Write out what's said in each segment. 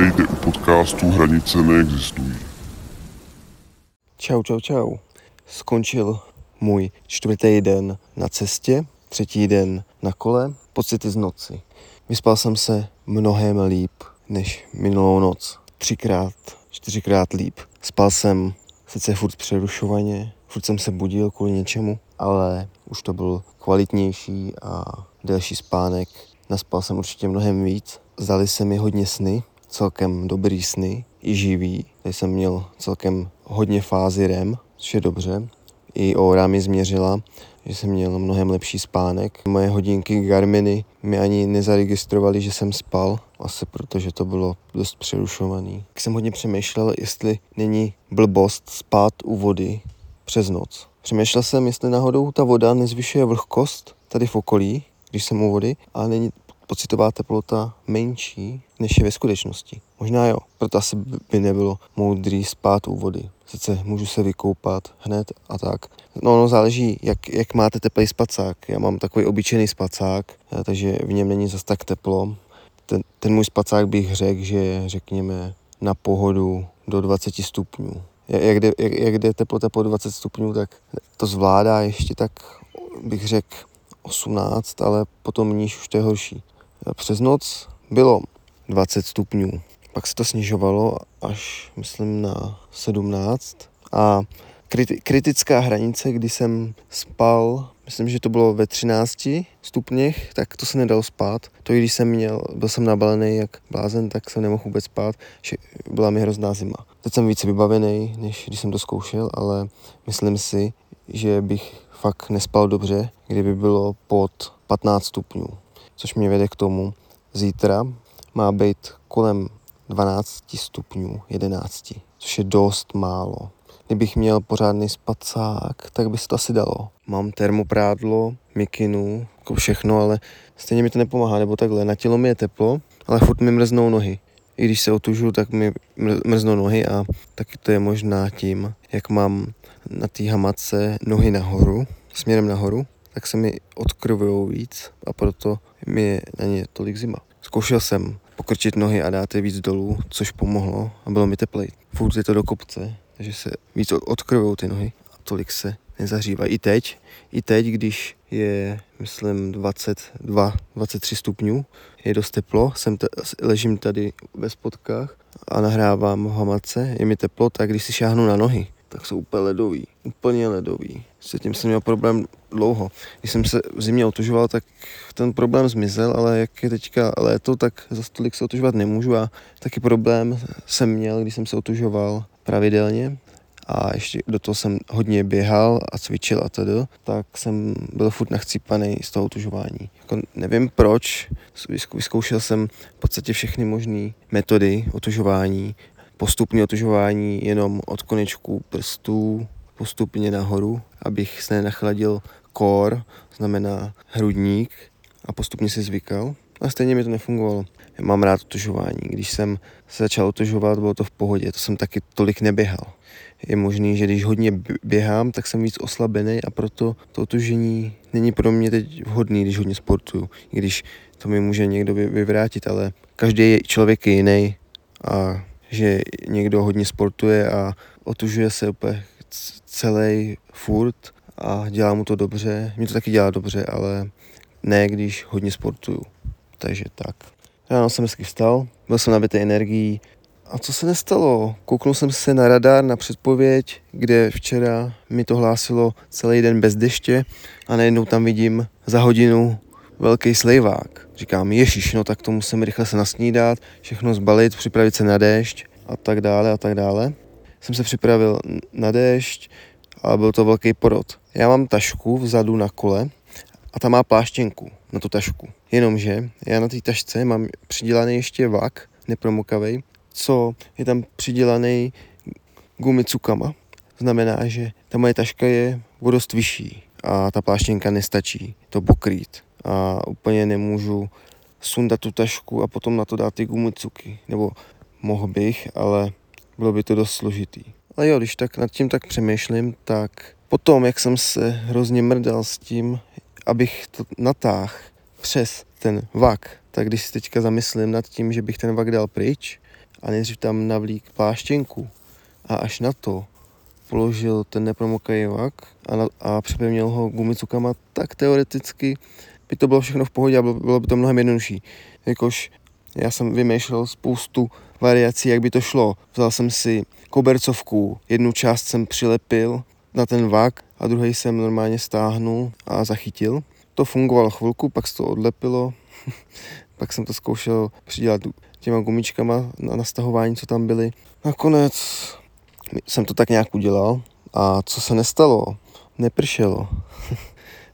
Vítejte u podcastu Hranice neexistují. Čau, čau, čau. Skončil můj čtvrtý den na cestě, třetí den na kole, pocity z noci. Vyspal jsem se mnohem líp než minulou noc. Třikrát, čtyřikrát líp. Spal jsem sice furt přerušovaně, furt jsem se budil kvůli něčemu, ale už to byl kvalitnější a delší spánek. Naspal jsem určitě mnohem víc. Zdali se mi hodně sny, celkem dobrý sny, i živý. Tady jsem měl celkem hodně fázy REM, což je dobře. I Ora mi změřila, že jsem měl mnohem lepší spánek. Moje hodinky Garminy mi ani nezaregistrovali, že jsem spal, asi protože to bylo dost přerušovaný. Tak jsem hodně přemýšlel, jestli není blbost spát u vody přes noc. Přemýšlel jsem, jestli náhodou ta voda nezvyšuje vlhkost tady v okolí, když jsem u vody, a není pocitová teplota menší, než je ve skutečnosti. Možná jo, proto asi by nebylo moudrý spát u vody. Sice můžu se vykoupat hned a tak. No, no záleží, jak, jak máte teplý spacák. Já mám takový obyčejný spacák, eh, takže v něm není zas tak teplo. Ten, ten můj spacák bych řekl, že je, řekněme, na pohodu do 20 stupňů. Jak jde, jak, jak jde teplota po 20 stupňů, tak to zvládá ještě tak, bych řekl, 18, ale potom níž už to je horší. Přes noc bylo 20 stupňů, pak se to snižovalo až, myslím, na 17 a kriti- kritická hranice, kdy jsem spal, myslím, že to bylo ve 13 stupněch, tak to se nedalo spát. To když jsem měl, byl jsem nabalený jak blázen, tak jsem nemohl vůbec spát, že byla mi hrozná zima. Teď jsem více vybavený, než když jsem to zkoušel, ale myslím si, že bych fakt nespal dobře, kdyby bylo pod 15 stupňů. Což mě vede k tomu, zítra má být kolem 12 stupňů, 11, což je dost málo. Kdybych měl pořádný spacák, tak by se to asi dalo. Mám termoprádlo, mikinu, jako všechno, ale stejně mi to nepomáhá, nebo takhle. Na tělo mi je teplo, ale furt mi mrznou nohy. I když se otužu, tak mi mrznou nohy a taky to je možná tím, jak mám na té hamace nohy nahoru, směrem nahoru, tak se mi odkrvují víc a proto mi je na ně tolik zima. Zkoušel jsem pokrčit nohy a dát je víc dolů, což pomohlo a bylo mi teplej. Furt je to do kopce, takže se víc odkrvují ty nohy a tolik se nezahřívá. I teď, i teď, když je, myslím, 22, 23 stupňů, je dost teplo, jsem t- ležím tady ve spodkách a nahrávám v hamace, je mi teplo, tak když si šáhnu na nohy, tak jsou úplně ledový, úplně ledový. S tím jsem měl problém dlouho. Když jsem se v zimě otužoval, tak ten problém zmizel, ale jak je teďka léto, tak za tolik se otužovat nemůžu a taky problém jsem měl, když jsem se otužoval pravidelně a ještě do toho jsem hodně běhal a cvičil a tedy, tak jsem byl furt nachcípaný z toho otužování. Jako nevím proč, vyzkoušel jsem v podstatě všechny možné metody otužování, postupně otužování jenom od konečků prstů postupně nahoru, abych se nenachladil kor, znamená hrudník a postupně si zvykal. A stejně mi to nefungovalo. Já mám rád otužování. Když jsem se začal otužovat, bylo to v pohodě. To jsem taky tolik neběhal. Je možný, že když hodně běhám, tak jsem víc oslabený a proto to otužení není pro mě teď vhodný, když hodně sportuju. I když to mi může někdo vyvrátit, ale každý člověk je jiný a že někdo hodně sportuje a otužuje se úplně celý furt a dělá mu to dobře. Mě to taky dělá dobře, ale ne, když hodně sportuju. Takže tak. Ráno jsem hezky vstal, byl jsem nabitý energií. A co se nestalo? Kouknul jsem se na radar, na předpověď, kde včera mi to hlásilo celý den bez deště a najednou tam vidím za hodinu velký slejvák. Říkám, ježiš, no tak to musím rychle se nasnídat, všechno zbalit, připravit se na déšť a tak dále a tak dále. Jsem se připravil na déšť, ale byl to velký porod. Já mám tašku vzadu na kole a ta má pláštěnku na tu tašku. Jenomže já na té tašce mám přidělaný ještě vak, nepromokavej, co je tam přidělaný gumicukama. Znamená, že ta moje taška je o dost vyšší a ta pláštěnka nestačí to pokrýt. A úplně nemůžu sundat tu tašku a potom na to dát ty gumicuky. Nebo mohl bych, ale bylo by to dost složitý. Ale jo, když tak nad tím tak přemýšlím, tak potom, jak jsem se hrozně mrdal s tím, abych to natáhl přes ten vak, tak když si teďka zamyslím nad tím, že bych ten vak dal pryč a nejdřív tam navlík pláštěnku a až na to položil ten nepromokavý vak a, na, a připevnil ho gumicukama, tak teoreticky by to bylo všechno v pohodě a bylo, by to mnohem jednodušší. Jakož já jsem vymýšlel spoustu variací, jak by to šlo. Vzal jsem si kobercovku, jednu část jsem přilepil na ten vak a druhý jsem normálně stáhnul a zachytil. To fungovalo chvilku, pak se to odlepilo, pak jsem to zkoušel přidělat těma gumičkama na nastahování, co tam byly. Nakonec jsem to tak nějak udělal a co se nestalo? Nepršelo.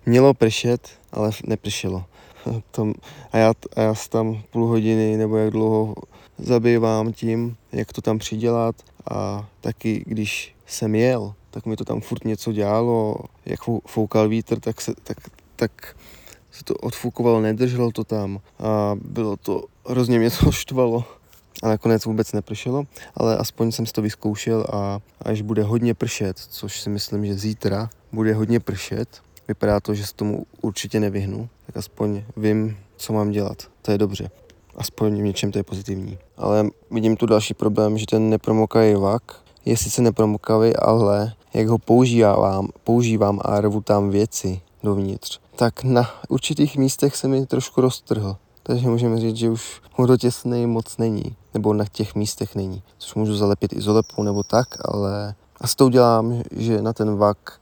Mělo pršet, ale nepršelo. Tom, a, já, a já tam půl hodiny nebo jak dlouho zabývám tím, jak to tam přidělat a taky když jsem jel, tak mi to tam furt něco dělalo, jak foukal vítr, tak se, tak, tak se to odfukovalo, nedrželo to tam a bylo to, hrozně mě to štvalo. A nakonec vůbec nepršelo, ale aspoň jsem si to vyzkoušel a až bude hodně pršet, což si myslím, že zítra bude hodně pršet, vypadá to, že se tomu určitě nevyhnu, tak aspoň vím, co mám dělat. To je dobře. Aspoň v něčem to je pozitivní. Ale vidím tu další problém, že ten nepromokavý vak je sice nepromokavý, ale jak ho používám, používám a rvu tam věci dovnitř, tak na určitých místech se mi trošku roztrhl. Takže můžeme říct, že už vodotěsný moc není, nebo na těch místech není. Což můžu zalepit izolepou nebo tak, ale asi to udělám, že na ten vak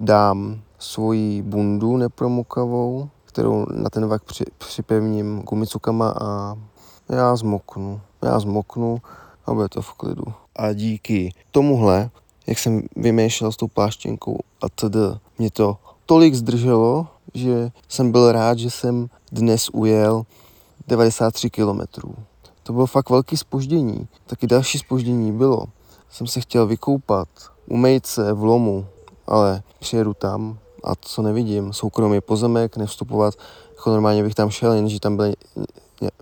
dám svoji bundu nepromokavou, kterou na ten vak při, připevním gumicukama a já zmoknu. Já zmoknu a bude to v klidu. A díky tomuhle, jak jsem vymýšlel s tou pláštěnkou a td, mě to tolik zdrželo, že jsem byl rád, že jsem dnes ujel 93 kilometrů. To bylo fakt velký spoždění. Taky další spoždění bylo. Jsem se chtěl vykoupat, umejt se v lomu, ale přijedu tam a co nevidím, soukromý pozemek, nevstupovat, jako normálně bych tam šel, jenže tam byli,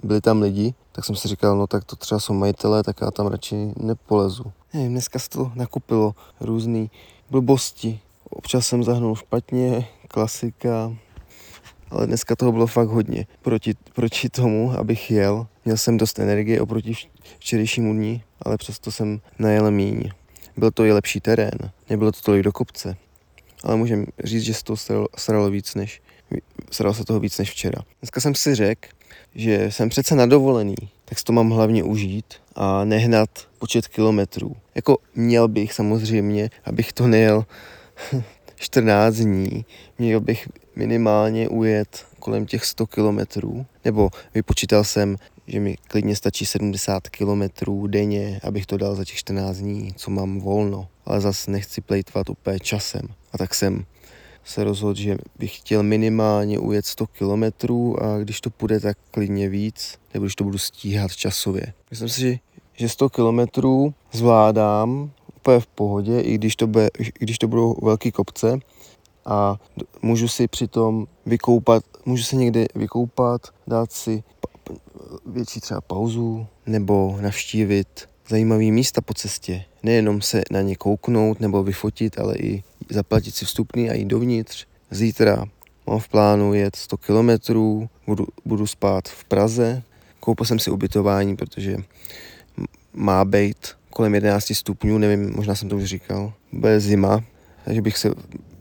byli tam lidi, tak jsem si říkal, no tak to třeba jsou majitelé, tak já tam radši nepolezu. Nevím, dneska se to nakupilo různé blbosti. Občas jsem zahnul špatně, klasika, ale dneska toho bylo fakt hodně. Proti, proti tomu, abych jel, měl jsem dost energie oproti včerejšímu dní, ale přesto jsem najel míň. Byl to i lepší terén, nebylo to tolik do kopce, ale můžeme říct, že se to sralo víc než, sralo se toho víc než včera. Dneska jsem si řekl, že jsem přece na dovolený, tak si to mám hlavně užít a nehnat počet kilometrů. Jako měl bych samozřejmě, abych to nejel 14 dní, měl bych minimálně ujet kolem těch 100 kilometrů, nebo vypočítal jsem, že mi klidně stačí 70 kilometrů denně, abych to dal za těch 14 dní, co mám volno. Ale zase nechci plejtvat úplně časem. A tak jsem se rozhodl, že bych chtěl minimálně ujet 100 kilometrů a když to půjde, tak klidně víc, nebo když to budu stíhat časově. Myslím si, že 100 kilometrů zvládám úplně v pohodě, i když to, bude, i když to budou velký kopce a můžu si přitom vykoupat, můžu se někde vykoupat, dát si větší třeba pauzu nebo navštívit zajímavé místa po cestě. Nejenom se na ně kouknout nebo vyfotit, ale i zaplatit si vstupný a jít dovnitř. Zítra mám v plánu jet 100 kilometrů, budu, budu spát v Praze. Koupil jsem si ubytování, protože má být kolem 11 stupňů, nevím, možná jsem to už říkal. Bude zima, takže bych se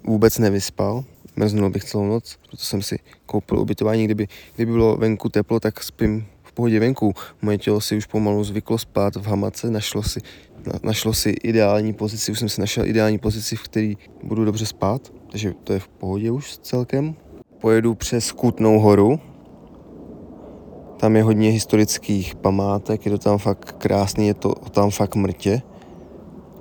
vůbec nevyspal. Mrznulo bych celou noc, proto jsem si koupil ubytování. Kdyby, kdyby bylo venku teplo, tak spím v pohodě venku. Moje tělo si už pomalu zvyklo spát v hamace, našlo si, na, našlo si ideální pozici, už jsem si našel ideální pozici, v který budu dobře spát, takže to je v pohodě už celkem. Pojedu přes Kutnou horu, tam je hodně historických památek, je to tam fakt krásný, je to tam fakt mrtě.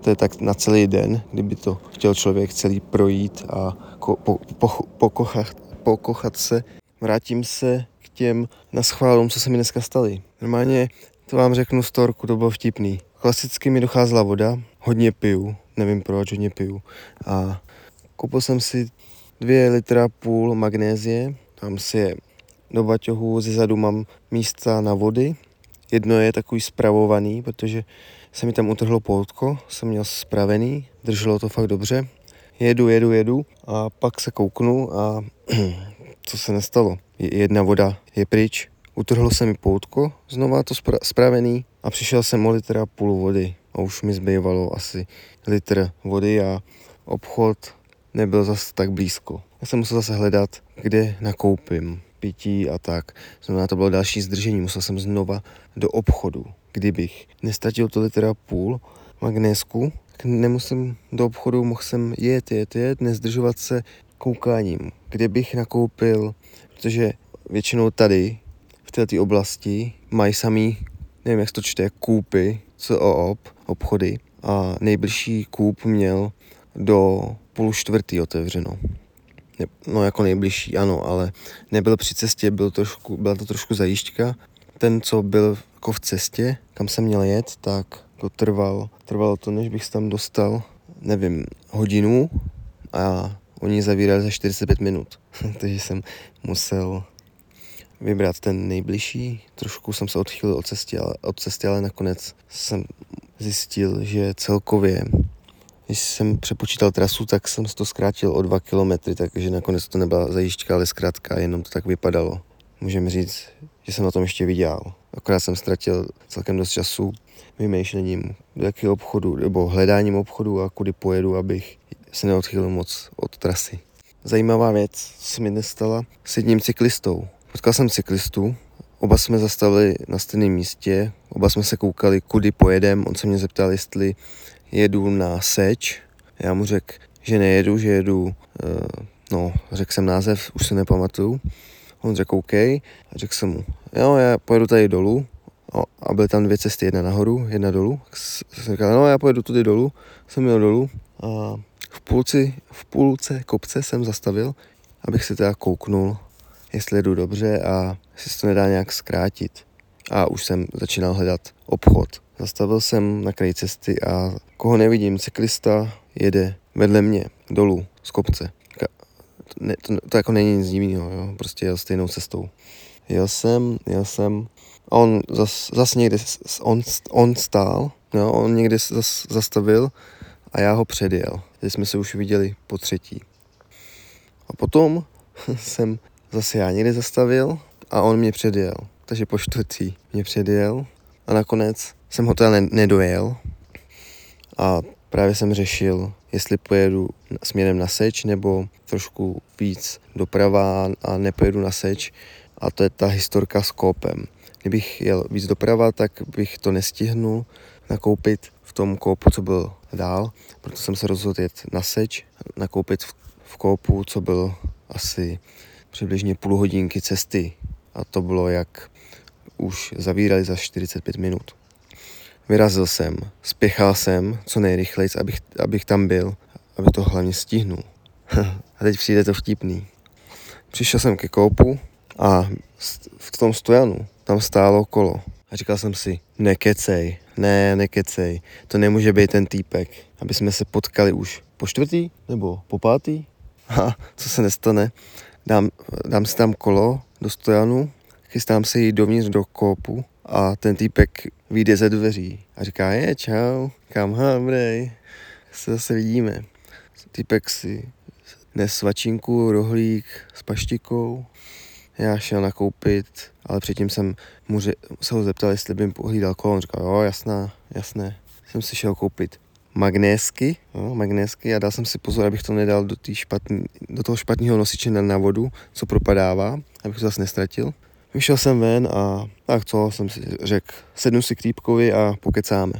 To je tak na celý den, kdyby to chtěl člověk celý projít a ko, po, po, pokochat, pokochat se. Vrátím se k těm naschválům, co se mi dneska staly. Normálně to vám řeknu storku, to bylo vtipný. Klasicky mi docházela voda, hodně piju, nevím proč, hodně piju. A koupil jsem si dvě litra půl magnézie, tam si je do baťohu, ze zadu mám místa na vody. Jedno je takový spravovaný, protože se mi tam utrhlo poutko, jsem měl spravený, drželo to fakt dobře. Jedu, jedu, jedu a pak se kouknu a co se nestalo. Jedna voda je pryč, utrhlo se mi poutko, znova to spra- spravený a přišel jsem o litr a půl vody a už mi zbývalo asi litr vody a obchod nebyl zase tak blízko. Já jsem musel zase hledat, kde nakoupím pití a tak. Znamená, to bylo další zdržení. Musel jsem znova do obchodu. Kdybych nestatil to litr a půl magnésku, nemusím do obchodu, mohl jsem jet, jet, jet, nezdržovat se koukáním. Kde bych nakoupil, protože většinou tady, v této oblasti, mají samý, nevím, jak to čte, kůpy, co obchody a nejbližší kůp měl do půl čtvrtý otevřeno. No jako nejbližší, ano, ale nebyl při cestě, byl trošku, byla to trošku zajížďka. Ten, co byl jako v cestě, kam jsem měl jet, tak to trval, trvalo to, než bych se tam dostal, nevím, hodinu a oni zavírali za 45 minut. Takže jsem musel vybrat ten nejbližší. Trošku jsem se odchýlil od cesty, ale, od cesty, ale nakonec jsem zjistil, že celkově když jsem přepočítal trasu, tak jsem to zkrátil o dva kilometry, takže nakonec to nebyla zajížďka, ale zkrátka, jenom to tak vypadalo. Můžeme říct, že jsem na tom ještě vydělal. Akorát jsem ztratil celkem dost času vymýšlením, do jakého obchodu, nebo hledáním obchodu a kudy pojedu, abych se neodchýlil moc od trasy. Zajímavá věc, se mi dnes stala s jedním cyklistou. Potkal jsem cyklistu, oba jsme zastavili na stejném místě, oba jsme se koukali, kudy pojedem. On se mě zeptal, jestli jedu na seč. Já mu řekl, že nejedu, že jedu, uh, no, řekl jsem název, už se nepamatuju. On řekl OK a řekl jsem mu, jo, já pojedu tady dolů a byly tam dvě cesty, jedna nahoru, jedna dolů. Jsem říkal, no já pojedu tudy dolů, jsem jel dolů a v půlci, v půlce kopce jsem zastavil, abych se teda kouknul, jestli jedu dobře a jestli se to nedá nějak zkrátit. A už jsem začínal hledat obchod. Zastavil jsem na kraji cesty a koho nevidím, cyklista jede vedle mě dolů z kopce. Ne, to, to jako není nic divného, jo? prostě jel stejnou cestou. Jel jsem, jel jsem a on zas, zas někde, on, on stál, jo? on někde zas, zastavil a já ho předjel. Teď jsme se už viděli po třetí. A potom jsem zase já někde zastavil a on mě předjel. Takže po čtvrtý mě předjel a nakonec jsem ho teda nedojel a právě jsem řešil, jestli pojedu směrem na seč nebo trošku víc doprava a nepojedu na seč a to je ta historka s kópem. Kdybych jel víc doprava, tak bych to nestihnul nakoupit v tom kópu, co byl dál, proto jsem se rozhodl jet na seč, nakoupit v, v kópu, co byl asi přibližně půl hodinky cesty a to bylo jak už zavírali za 45 minut. Vyrazil jsem, spěchal jsem co nejrychleji, abych, abych tam byl, aby to hlavně stihnul. a teď přijde to vtipný. Přišel jsem ke koupu a v tom stojanu tam stálo kolo. A říkal jsem si, nekecej, ne, nekecej, to nemůže být ten týpek, aby jsme se potkali už po čtvrtý nebo po pátý. A co se nestane, dám, dám si tam kolo do stojanu, chystám se jít dovnitř do koupu a ten týpek vyjde ze dveří a říká, je, čau, kam, dobrý, se zase vidíme. Týpek si dnes svačinku, rohlík s paštikou. Já šel nakoupit, ale předtím jsem mu ře- se ho zeptal, jestli by mi pohlídal kolo. On říkal, jo, jasná, jasné. Jsem si šel koupit magnésky, jo, magnésky a dal jsem si pozor, abych to nedal do, špatný, do toho špatného nosiče na, na vodu, co propadává, abych to zase nestratil. Vyšel jsem ven a tak co, jsem si řekl, sednu si k Týpkovi a pokecáme.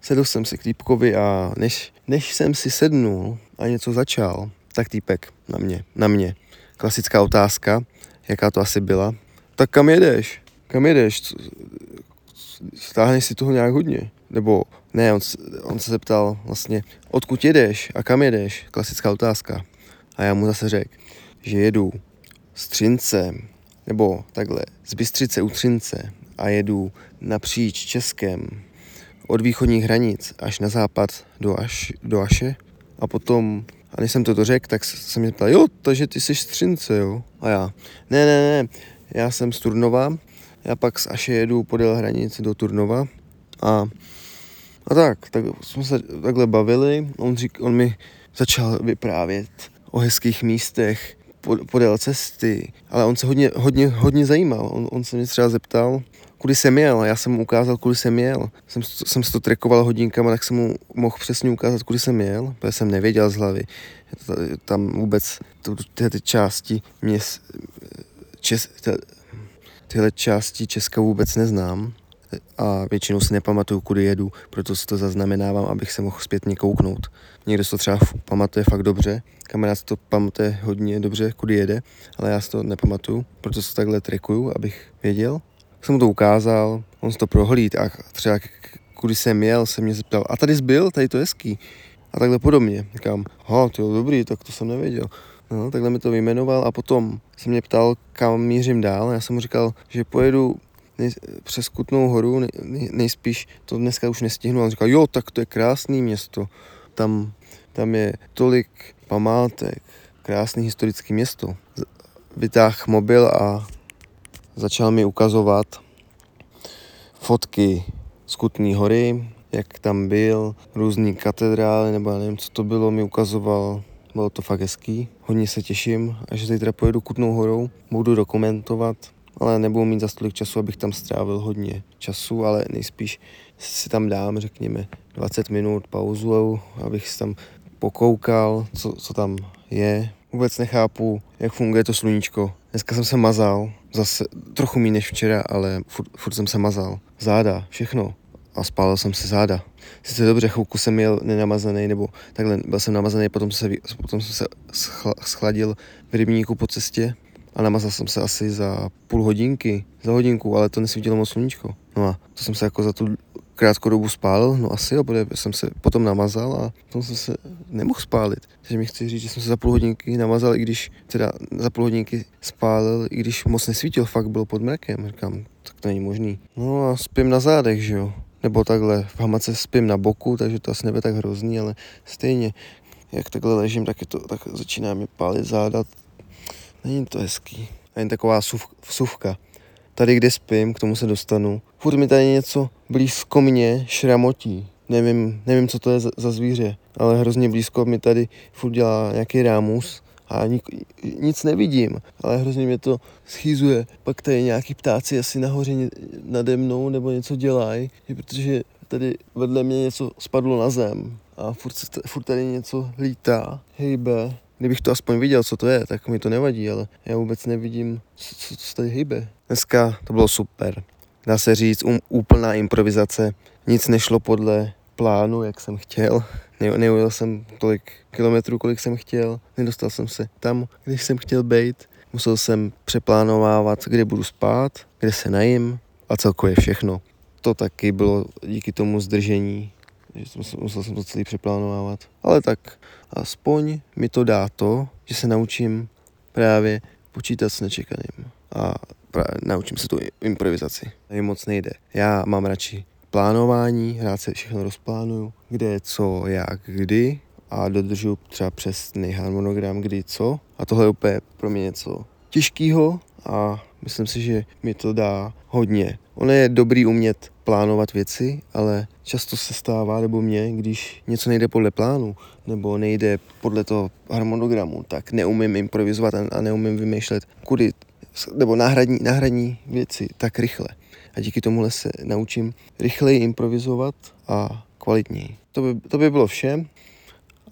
Sedl jsem si k Týpkovi a než, než jsem si sednul a něco začal, tak Týpek na mě, na mě. Klasická otázka, jaká to asi byla. Tak kam jedeš? Kam jedeš? Stáhneš si toho nějak hodně? Nebo ne, on, on se zeptal vlastně, odkud jedeš a kam jedeš? Klasická otázka. A já mu zase řekl, že jedu s Třincem, nebo takhle, z Bystřice u Třince a jedu napříč Českem od východních hranic až na západ do, Aš, do Aše. A potom, a než jsem to dořekl, tak jsem mě ptal, jo, takže ty jsi z Třince, jo? A já, ne, ne, ne, já jsem z Turnova, já pak z Aše jedu podél hranic do Turnova. A, a tak, tak jsme se takhle bavili, on, řík, on mi začal vyprávět o hezkých místech podél cesty, ale on se hodně, hodně, hodně zajímal. On, on se mě třeba zeptal, kudy jsem jel. Já jsem mu ukázal, kudy jsem jel. Jsem, jsem si to trekoval hodinkama, tak jsem mu mohl přesně ukázat, kudy jsem jel, protože jsem nevěděl z hlavy. Tam vůbec tyhle ty části mě, čes, tyhle části Česka vůbec neznám a většinou si nepamatuju, kudy jedu, proto si to zaznamenávám, abych se mohl zpětně kouknout. Někdo si to třeba pamatuje fakt dobře, kamarád si to pamatuje hodně dobře, kudy jede, ale já si to nepamatuju, proto to takhle trekuju, abych věděl. Jsem mu to ukázal, on si to prohlíd a třeba kudy jsem jel, se mě zeptal, a tady jsi byl, tady to je hezký. A takhle podobně. Říkám, ha, to je dobrý, tak to jsem nevěděl. No, takhle mi to vyjmenoval a potom se mě ptal, kam mířím dál. Já jsem mu říkal, že pojedu nej, přes Kutnou horu, nej, nejspíš to dneska už nestihnu. A on říkal, jo, tak to je krásný město. Tam, tam je tolik památek, krásný historický město. Vytáhl mobil a začal mi ukazovat fotky z Kutné hory, jak tam byl, různý katedrály, nebo já nevím, co to bylo, mi ukazoval. Bylo to fakt hezký. Hodně se těším, až zítra pojedu Kutnou horou, budu dokumentovat, ale nebudu mít za tolik času, abych tam strávil hodně času, ale nejspíš si tam dám, řekněme, 20 minut pauzu, abych si tam pokoukal, co, co tam je. Vůbec nechápu, jak funguje to sluníčko. Dneska jsem se mazal, zase trochu méně než včera, ale furt, furt jsem se mazal. Záda, všechno. A spálil jsem se záda. Sice dobře, chvilku jsem měl nenamazaný, nebo takhle, byl jsem namazaný, potom, se, potom jsem se schladil v rybníku po cestě a namazal jsem se asi za půl hodinky, za hodinku, ale to nesvítilo moc sluníčko. No a to jsem se jako za tu krátkou dobu spálil, no asi jo, protože jsem se potom namazal a potom jsem se nemohl spálit. Takže mi chci říct, že jsem se za půl hodinky namazal, i když teda za půl hodinky spálil, i když moc nesvítil, fakt byl pod mrakem. Říkám, tak to není možný. No a spím na zádech, že jo. Nebo takhle, v hamace spím na boku, takže to asi nebude tak hrozný, ale stejně, jak takhle ležím, tak, je to, tak začíná mi pálit záda. Není to hezký. A jen taková suv, suvka tady, kde spím, k tomu se dostanu. Furt mi tady něco blízko mě šramotí. Nevím, nevím, co to je za, za zvíře, ale hrozně blízko mi tady furt dělá nějaký rámus a nik, nic nevidím, ale hrozně mě to schýzuje. Pak tady nějaký ptáci asi nahoře nade mnou nebo něco dělají, protože tady vedle mě něco spadlo na zem a furt, furt tady něco lítá, hejbe. Kdybych to aspoň viděl, co to je, tak mi to nevadí, ale já vůbec nevidím, co, co, co tady hýbe. Dneska to bylo super. Dá se říct, um, úplná improvizace. Nic nešlo podle plánu, jak jsem chtěl. Ne, neujel jsem tolik kilometrů, kolik jsem chtěl. Nedostal jsem se tam, kde jsem chtěl být. Musel jsem přeplánovávat, kde budu spát, kde se najím a celkově všechno. To taky bylo díky tomu zdržení, že musel jsem to celý přeplánovávat. Ale tak aspoň mi to dá to, že se naučím právě počítat s nečekaným. A naučím se tu improvizaci. Tady moc nejde. Já mám radši plánování, rád se všechno rozplánuju, kde, co, jak, kdy a dodržu třeba přesný harmonogram, kdy, co. A tohle je úplně pro mě něco těžkého a myslím si, že mi to dá hodně. Ono je dobrý umět plánovat věci, ale často se stává, nebo mě, když něco nejde podle plánu, nebo nejde podle toho harmonogramu, tak neumím improvizovat a neumím vymýšlet, kudy nebo náhradní, náhradní věci tak rychle. A díky tomuhle se naučím rychleji improvizovat a kvalitněji. To by, to by bylo vše.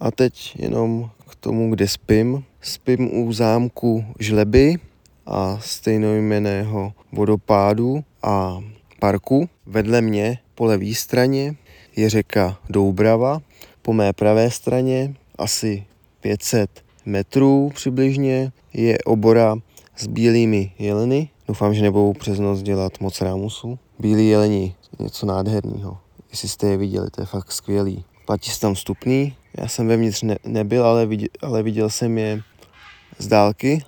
A teď jenom k tomu, kde spím. Spím u zámku Žleby a stejnojmeného vodopádu a parku. Vedle mě po levé straně je řeka Doubrava, po mé pravé straně asi 500 metrů přibližně je obora s bílými jeleny. Doufám, že nebudou přes noc dělat moc rámusu. Bílí jeleni, něco nádherného. Jestli jste je viděli, to je fakt skvělý. Platí se tam vstupný. Já jsem vevnitř ne, nebyl, ale viděl, ale viděl jsem je z dálky.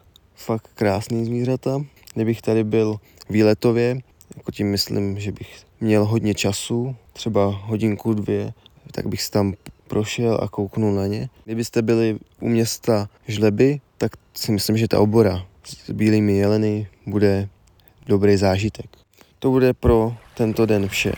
Fakt krásný zvířata. Kdybych tady byl výletově, jako tím myslím, že bych měl hodně času, třeba hodinku, dvě, tak bych si tam prošel a kouknul na ně. Kdybyste byli u města Žleby, tak si myslím, že ta obora s bílými jeleny bude dobrý zážitek. To bude pro tento den vše.